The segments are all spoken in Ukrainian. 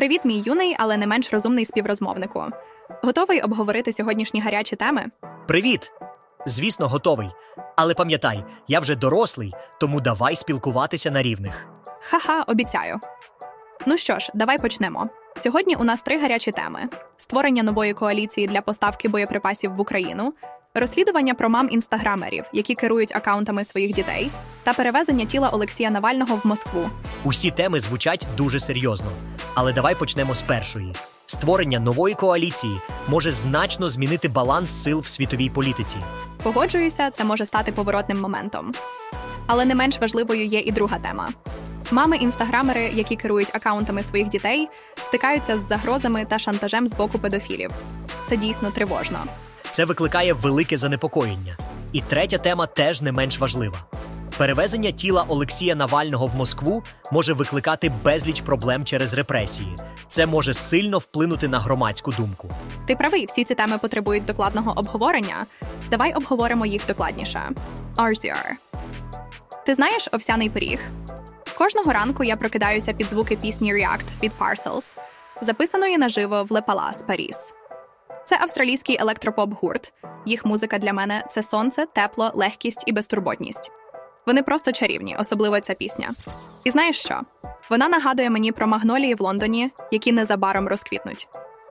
Привіт, мій юний, але не менш розумний співрозмовнику. Готовий обговорити сьогоднішні гарячі теми? Привіт! Звісно, готовий. Але пам'ятай, я вже дорослий, тому давай спілкуватися на рівних. Ха-ха, обіцяю. Ну що ж, давай почнемо. Сьогодні у нас три гарячі теми: створення нової коаліції для поставки боєприпасів в Україну, розслідування про мам інстаграмерів, які керують акаунтами своїх дітей, та перевезення тіла Олексія Навального в Москву. Усі теми звучать дуже серйозно. Але давай почнемо з першої. Створення нової коаліції може значно змінити баланс сил в світовій політиці. Погоджуюся, це може стати поворотним моментом. Але не менш важливою є і друга тема. Мами-інстаграмери, які керують акаунтами своїх дітей, стикаються з загрозами та шантажем з боку педофілів. Це дійсно тривожно. Це викликає велике занепокоєння. І третя тема теж не менш важлива. Перевезення тіла Олексія Навального в Москву може викликати безліч проблем через репресії. Це може сильно вплинути на громадську думку. Ти правий, всі ці теми потребують докладного обговорення. Давай обговоримо їх докладніше. RCR. Ти знаєш овсяний пиріг? Кожного ранку я прокидаюся під звуки пісні React від Parcels, записаної наживо в Le Palace, Паріс. Це австралійський електропоп-гурт. Їх музика для мене це сонце, тепло, легкість і безтурботність. Вони просто чарівні, особливо ця пісня. І знаєш що? Вона нагадує мені про магнолії в Лондоні, які незабаром розквітнуть.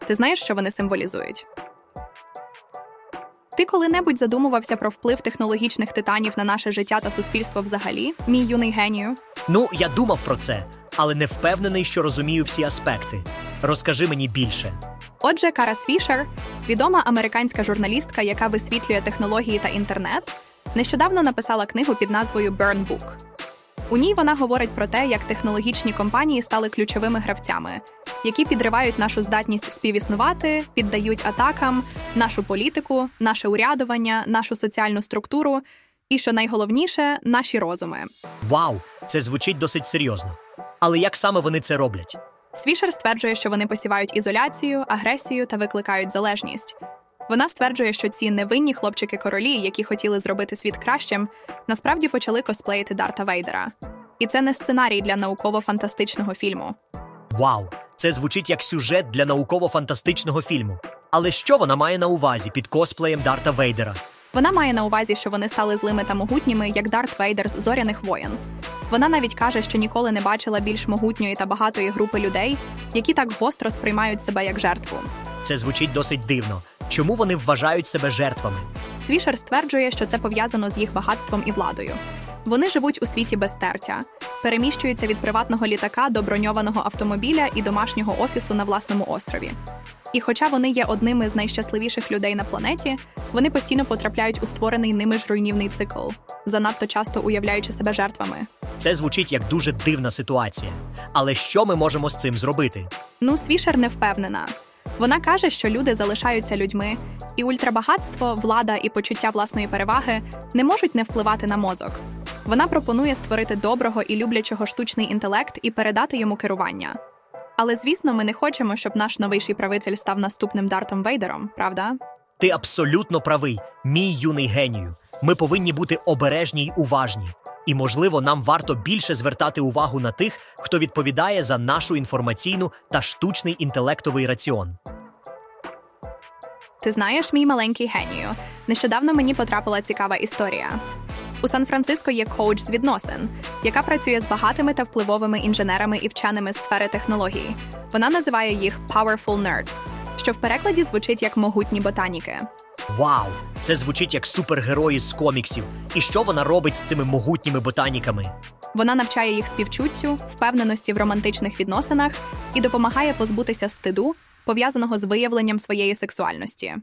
Ти знаєш, що вони символізують? Ти коли-небудь задумувався про вплив технологічних титанів на наше життя та суспільство взагалі, мій юний генію? Ну, я думав про це, але не впевнений, що розумію всі аспекти. Розкажи мені більше. Отже, Карас Фішер, відома американська журналістка, яка висвітлює технології та інтернет, нещодавно написала книгу під назвою Burn Book. У ній вона говорить про те, як технологічні компанії стали ключовими гравцями, які підривають нашу здатність співіснувати, піддають атакам, нашу політику, наше урядування, нашу соціальну структуру і, що найголовніше, наші розуми. Вау, це звучить досить серйозно. Але як саме вони це роблять? Свішер стверджує, що вони посівають ізоляцію, агресію та викликають залежність. Вона стверджує, що ці невинні хлопчики-королі, які хотіли зробити світ кращим, насправді почали косплеїти Дарта Вейдера. І це не сценарій для науково-фантастичного фільму. Вау, це звучить як сюжет для науково-фантастичного фільму. Але що вона має на увазі під косплеєм Дарта Вейдера? Вона має на увазі, що вони стали злими та могутніми, як Дарт Вейдер з зоряних воєн. Вона навіть каже, що ніколи не бачила більш могутньої та багатої групи людей, які так гостро сприймають себе як жертву. Це звучить досить дивно. Чому вони вважають себе жертвами? Свішер стверджує, що це пов'язано з їх багатством і владою. Вони живуть у світі без тертя, переміщуються від приватного літака до броньованого автомобіля і домашнього офісу на власному острові. І хоча вони є одними з найщасливіших людей на планеті, вони постійно потрапляють у створений ними ж руйнівний цикл, занадто часто уявляючи себе жертвами. Це звучить як дуже дивна ситуація. Але що ми можемо з цим зробити? Ну, Свішер не впевнена. Вона каже, що люди залишаються людьми, і ультрабагатство, влада і почуття власної переваги не можуть не впливати на мозок. Вона пропонує створити доброго і люблячого штучний інтелект і передати йому керування. Але звісно, ми не хочемо, щоб наш новийший правитель став наступним Дартом Вейдером, правда? Ти абсолютно правий, мій юний генію. Ми повинні бути обережні й уважні. І, можливо, нам варто більше звертати увагу на тих, хто відповідає за нашу інформаційну та штучний інтелектовий раціон. Ти знаєш, мій маленький генію. Нещодавно мені потрапила цікава історія. У Сан-Франциско є коуч з відносин, яка працює з багатими та впливовими інженерами і вченими з сфери технологій. Вона називає їх Powerful Nerds, що в перекладі звучить як могутні ботаніки. Вау! Це звучить як супергерої з коміксів. І що вона робить з цими могутніми ботаніками? Вона навчає їх співчуттю, впевненості в романтичних відносинах і допомагає позбутися стиду, пов'язаного з виявленням своєї сексуальності.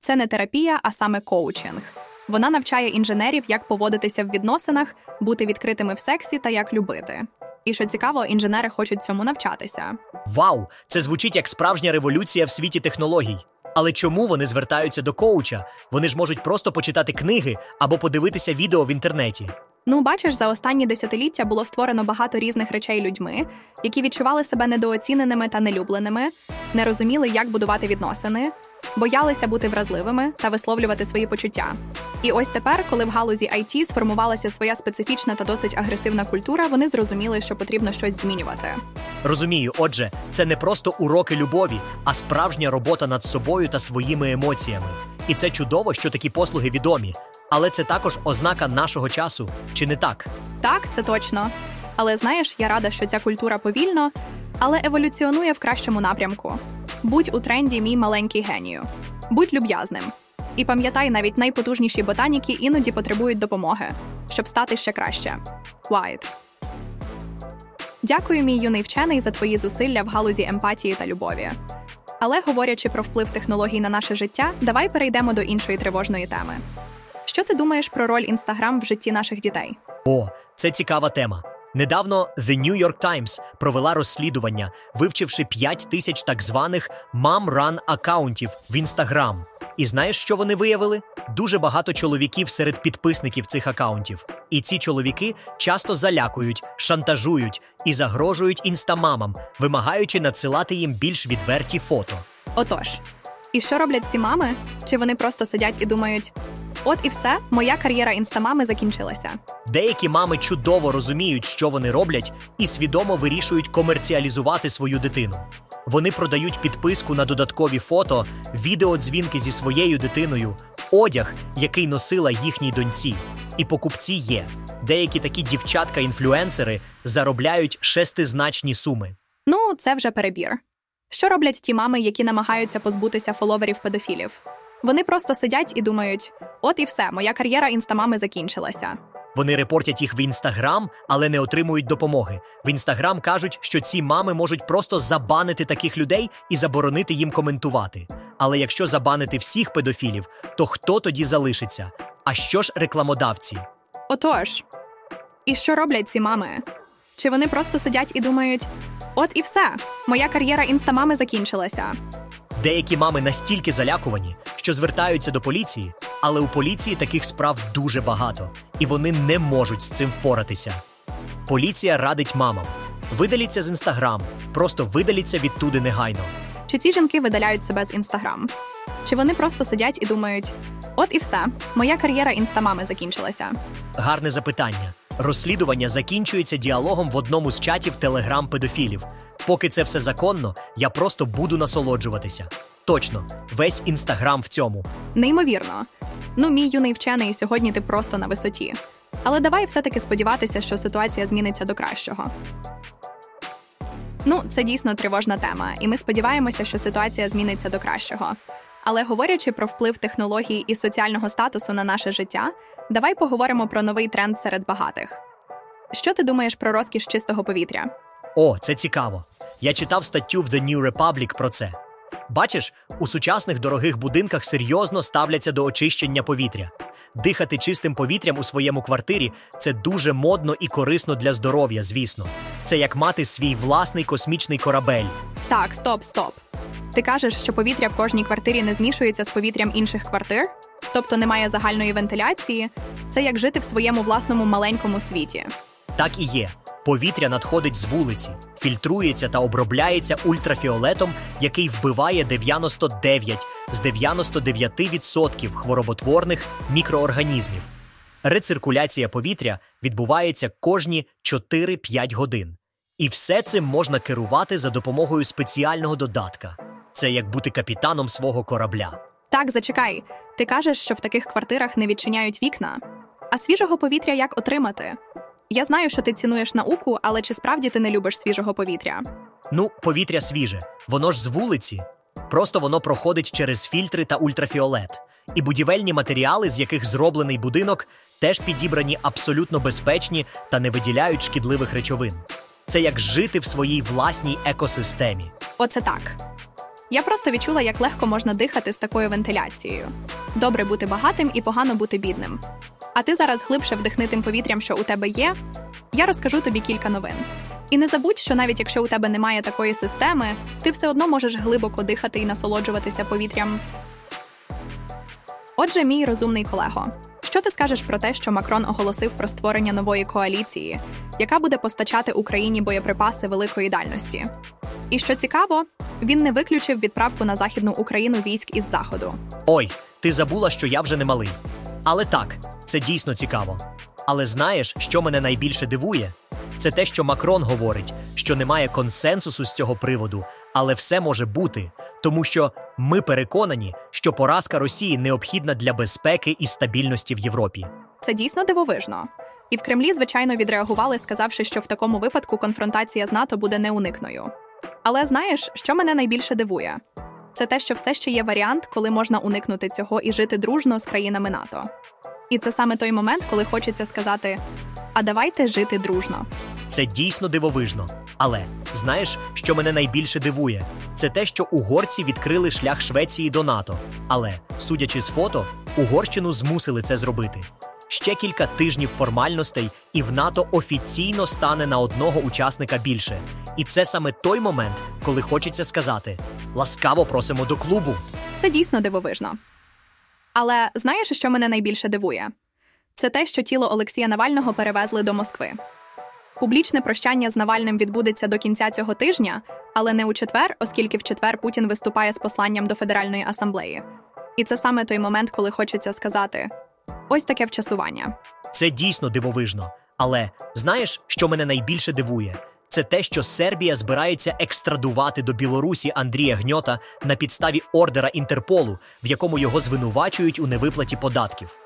Це не терапія, а саме коучинг. Вона навчає інженерів, як поводитися в відносинах, бути відкритими в сексі та як любити. І що цікаво, інженери хочуть цьому навчатися. Вау! Це звучить як справжня революція в світі технологій. Але чому вони звертаються до коуча? Вони ж можуть просто почитати книги або подивитися відео в інтернеті. Ну, бачиш, за останні десятиліття було створено багато різних речей людьми, які відчували себе недооціненими та нелюбленими, не розуміли, як будувати відносини, боялися бути вразливими та висловлювати свої почуття. І ось тепер, коли в галузі IT сформувалася своя специфічна та досить агресивна культура, вони зрозуміли, що потрібно щось змінювати. Розумію, отже, це не просто уроки любові, а справжня робота над собою та своїми емоціями. І це чудово, що такі послуги відомі. Але це також ознака нашого часу, чи не так? Так, це точно. Але знаєш, я рада, що ця культура повільно, але еволюціонує в кращому напрямку. Будь у тренді, мій маленький генію. Будь люб'язним. І пам'ятай, навіть найпотужніші ботаніки іноді потребують допомоги, щоб стати ще краще. White. Дякую, мій юний вчений, за твої зусилля в галузі емпатії та любові. Але говорячи про вплив технологій на наше життя, давай перейдемо до іншої тривожної теми. Що ти думаєш про роль інстаграм в житті наших дітей? О, це цікава тема. Недавно The New York Times провела розслідування, вивчивши 5 тисяч так званих мам-ран акаунтів в Інстаграм. І знаєш, що вони виявили? Дуже багато чоловіків серед підписників цих акаунтів. І ці чоловіки часто залякують, шантажують і загрожують інстамамам, вимагаючи надсилати їм більш відверті фото. Отож, і що роблять ці мами? Чи вони просто сидять і думають: от і все, моя кар'єра інстамами закінчилася. Деякі мами чудово розуміють, що вони роблять, і свідомо вирішують комерціалізувати свою дитину. Вони продають підписку на додаткові фото, відеодзвінки зі своєю дитиною, одяг, який носила їхній доньці. І покупці є. Деякі такі дівчатка-інфлюенсери заробляють шестизначні суми. Ну, це вже перебір. Що роблять ті мами, які намагаються позбутися фоловерів педофілів? Вони просто сидять і думають: от і все, моя кар'єра інстамами закінчилася. Вони репортять їх в інстаграм, але не отримують допомоги. В інстаграм кажуть, що ці мами можуть просто забанити таких людей і заборонити їм коментувати. Але якщо забанити всіх педофілів, то хто тоді залишиться? А що ж рекламодавці? Отож, і що роблять ці мами? Чи вони просто сидять і думають: от і все, моя кар'єра інстамами закінчилася. Деякі мами настільки залякувані, що звертаються до поліції, але у поліції таких справ дуже багато, і вони не можуть з цим впоратися. Поліція радить мамам: видаліться з інстаграм, просто видаліться відтуди негайно. Чи ці жінки видаляють себе з інстаграм? Чи вони просто сидять і думають: от і все, моя кар'єра інстамами закінчилася. Гарне запитання. Розслідування закінчується діалогом в одному з чатів телеграм педофілів. Поки це все законно, я просто буду насолоджуватися. Точно, весь інстаграм в цьому. Неймовірно. Ну, мій юний вчений, сьогодні ти просто на висоті. Але давай все-таки сподіватися, що ситуація зміниться до кращого. Ну, це дійсно тривожна тема, і ми сподіваємося, що ситуація зміниться до кращого. Але говорячи про вплив технологій і соціального статусу на наше життя, давай поговоримо про новий тренд серед багатих. Що ти думаєш про розкіш чистого повітря? О, це цікаво. Я читав статтю в The New Republic про це. Бачиш, у сучасних дорогих будинках серйозно ставляться до очищення повітря. Дихати чистим повітрям у своєму квартирі це дуже модно і корисно для здоров'я, звісно. Це як мати свій власний космічний корабель. Так, стоп, стоп. Ти кажеш, що повітря в кожній квартирі не змішується з повітрям інших квартир, тобто немає загальної вентиляції. Це як жити в своєму власному маленькому світі. Так і є. Повітря надходить з вулиці, фільтрується та обробляється ультрафіолетом, який вбиває 99 з 99% хвороботворних мікроорганізмів. Рециркуляція повітря відбувається кожні 4-5 годин. І все цим можна керувати за допомогою спеціального додатка. Це як бути капітаном свого корабля. Так, зачекай. Ти кажеш, що в таких квартирах не відчиняють вікна. А свіжого повітря як отримати? Я знаю, що ти цінуєш науку, але чи справді ти не любиш свіжого повітря? Ну, повітря свіже, воно ж з вулиці. Просто воно проходить через фільтри та ультрафіолет. І будівельні матеріали, з яких зроблений будинок, теж підібрані абсолютно безпечні та не виділяють шкідливих речовин. Це як жити в своїй власній екосистемі. Оце так. Я просто відчула, як легко можна дихати з такою вентиляцією. Добре бути багатим і погано бути бідним. А ти зараз глибше вдихни тим повітрям, що у тебе є. Я розкажу тобі кілька новин. І не забудь, що навіть якщо у тебе немає такої системи, ти все одно можеш глибоко дихати і насолоджуватися повітрям. Отже, мій розумний колего, що ти скажеш про те, що Макрон оголосив про створення нової коаліції, яка буде постачати Україні боєприпаси великої дальності? І що цікаво, він не виключив відправку на західну Україну військ із заходу. Ой, ти забула, що я вже не малий. Але так, це дійсно цікаво. Але знаєш, що мене найбільше дивує? Це те, що Макрон говорить, що немає консенсусу з цього приводу, але все може бути, тому що ми переконані, що поразка Росії необхідна для безпеки і стабільності в Європі. Це дійсно дивовижно. І в Кремлі, звичайно, відреагували, сказавши, що в такому випадку конфронтація з НАТО буде неуникною. Але знаєш, що мене найбільше дивує? Це те, що все ще є варіант, коли можна уникнути цього і жити дружно з країнами НАТО. І це саме той момент, коли хочеться сказати: а давайте жити дружно. Це дійсно дивовижно. Але знаєш, що мене найбільше дивує? Це те, що угорці відкрили шлях Швеції до НАТО. Але, судячи з фото, Угорщину змусили це зробити. Ще кілька тижнів формальностей, і в НАТО офіційно стане на одного учасника більше. І це саме той момент, коли хочеться сказати: ласкаво просимо до клубу. Це дійсно дивовижно. Але знаєш, що мене найбільше дивує? Це те, що тіло Олексія Навального перевезли до Москви. Публічне прощання з Навальним відбудеться до кінця цього тижня, але не у четвер, оскільки в четвер Путін виступає з посланням до Федеральної асамблеї. І це саме той момент, коли хочеться сказати: ось таке вчасування. Це дійсно дивовижно. Але знаєш, що мене найбільше дивує? Це те, що Сербія збирається екстрадувати до Білорусі Андрія Гньота на підставі ордера Інтерполу, в якому його звинувачують у невиплаті податків.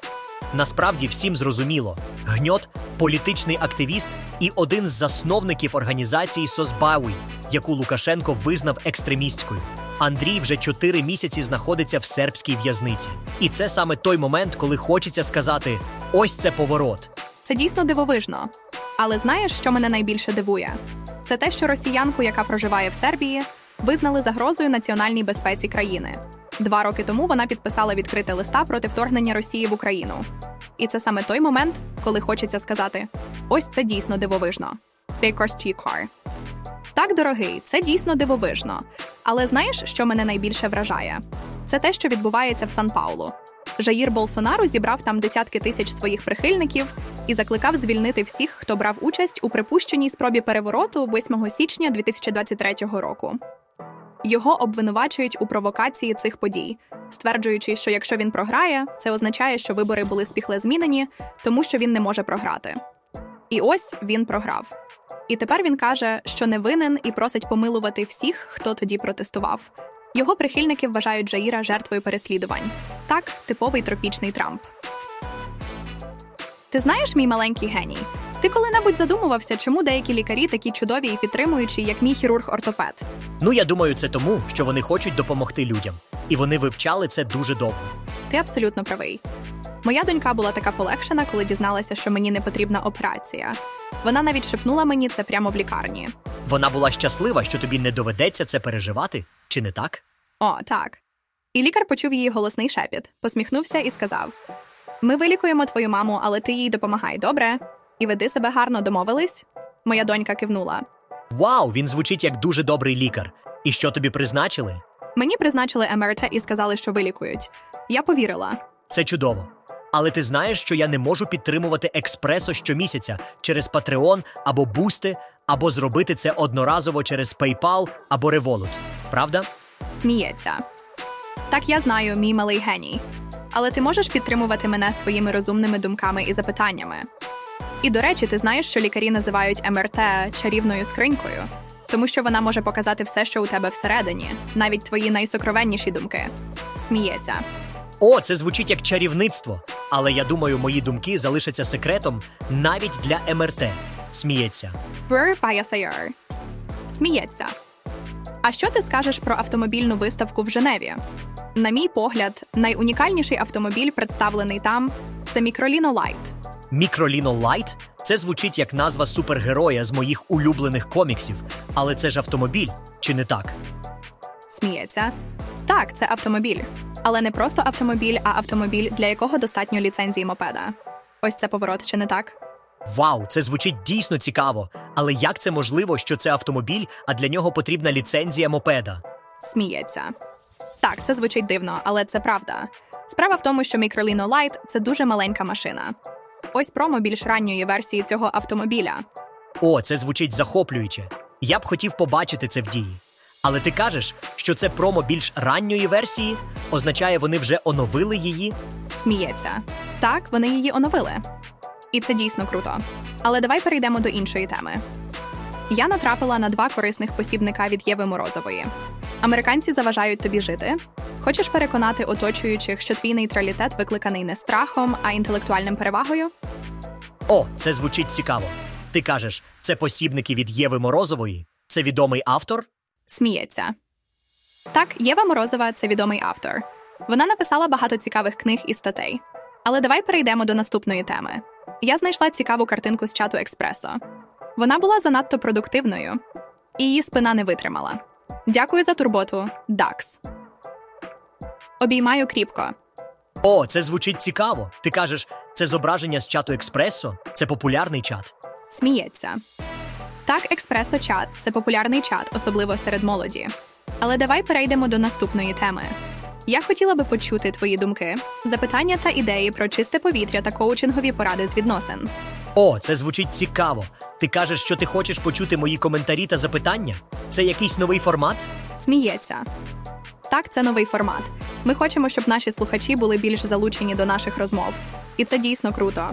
Насправді всім зрозуміло, гньот політичний активіст і один з засновників організації Созбауй, яку Лукашенко визнав екстремістською. Андрій вже чотири місяці знаходиться в сербській в'язниці. І це саме той момент, коли хочеться сказати: ось це поворот. Це дійсно дивовижно. Але знаєш, що мене найбільше дивує? Це те, що росіянку, яка проживає в Сербії, визнали загрозою національній безпеці країни. Два роки тому вона підписала відкрите листа проти вторгнення Росії в Україну. І це саме той момент, коли хочеться сказати: ось це дійсно дивовижно. Car. Так, дорогий, це дійсно дивовижно. Але знаєш, що мене найбільше вражає? Це те, що відбувається в Сан Паулу. Жаїр Болсонару зібрав там десятки тисяч своїх прихильників і закликав звільнити всіх, хто брав участь у припущеній спробі перевороту 8 січня 2023 року. Його обвинувачують у провокації цих подій, стверджуючи, що якщо він програє, це означає, що вибори були спіхле змінені, тому що він не може програти. І ось він програв. І тепер він каже, що не винен і просить помилувати всіх, хто тоді протестував. Його прихильники вважають Джаїра жертвою переслідувань. Так, типовий тропічний Трамп. Ти знаєш, мій маленький геній? Ти коли-небудь задумувався, чому деякі лікарі такі чудові і підтримуючі, як мій хірург-ортопед? Ну я думаю, це тому, що вони хочуть допомогти людям, і вони вивчали це дуже довго. Ти абсолютно правий. Моя донька була така полегшена, коли дізналася, що мені не потрібна операція. Вона навіть шепнула мені це прямо в лікарні. Вона була щаслива, що тобі не доведеться це переживати, чи не так? О, так. І лікар почув її голосний шепіт, посміхнувся і сказав: Ми вилікуємо твою маму, але ти їй допомагай, добре? І веди себе гарно домовились? Моя донька кивнула. Вау, він звучить як дуже добрий лікар. І що тобі призначили? Мені призначили МРТ і сказали, що вилікують. Я повірила. Це чудово. Але ти знаєш, що я не можу підтримувати експресо щомісяця через Patreon або Бусти, або зробити це одноразово через PayPal або Revolut. Правда? Сміється. Так я знаю, мій малий геній. Але ти можеш підтримувати мене своїми розумними думками і запитаннями. І до речі, ти знаєш, що лікарі називають МРТ чарівною скринькою, тому що вона може показати все, що у тебе всередині, навіть твої найсокровенніші думки. Сміється. О, це звучить як чарівництво. Але я думаю, мої думки залишаться секретом навіть для МРТ. Сміється. Брер Паясайор. Сміється. А що ти скажеш про автомобільну виставку в Женеві? На мій погляд, найунікальніший автомобіль, представлений там, це Microlino Lite. Microlino Lite це звучить як назва супергероя з моїх улюблених коміксів, але це ж автомобіль, чи не так? Сміється. Так, це автомобіль. Але не просто автомобіль, а автомобіль, для якого достатньо ліцензії мопеда. Ось це поворот, чи не так? Вау, це звучить дійсно цікаво. Але як це можливо, що це автомобіль, а для нього потрібна ліцензія мопеда? Сміється. Так, це звучить дивно, але це правда. Справа в тому, що Microlino Light – це дуже маленька машина. Ось промо більш ранньої версії цього автомобіля. О, це звучить захоплююче. Я б хотів побачити це в дії. Але ти кажеш, що це промо більш ранньої версії, означає, вони вже оновили її. Сміється. Так, вони її оновили. І це дійсно круто. Але давай перейдемо до іншої теми. Я натрапила на два корисних посібника від Єви Морозової. Американці заважають тобі жити. Хочеш переконати оточуючих, що твій нейтралітет викликаний не страхом, а інтелектуальним перевагою? О, це звучить цікаво. Ти кажеш, це посібники від Єви Морозової? Це відомий автор? Сміється. Так, Єва Морозова це відомий автор. Вона написала багато цікавих книг і статей. Але давай перейдемо до наступної теми. Я знайшла цікаву картинку з чату Експресо. Вона була занадто продуктивною, і її спина не витримала. Дякую за турботу, Дакс. Обіймаю кріпко. О, це звучить цікаво. Ти кажеш, це зображення з чату Експресо? Це популярний чат. Сміється. Так, експресо чат це популярний чат, особливо серед молоді. Але давай перейдемо до наступної теми. Я хотіла би почути твої думки, запитання та ідеї про чисте повітря та коучингові поради з відносин. О, це звучить цікаво. Ти кажеш, що ти хочеш почути мої коментарі та запитання? Це якийсь новий формат? Сміється. Так, це новий формат. Ми хочемо, щоб наші слухачі були більш залучені до наших розмов. І це дійсно круто.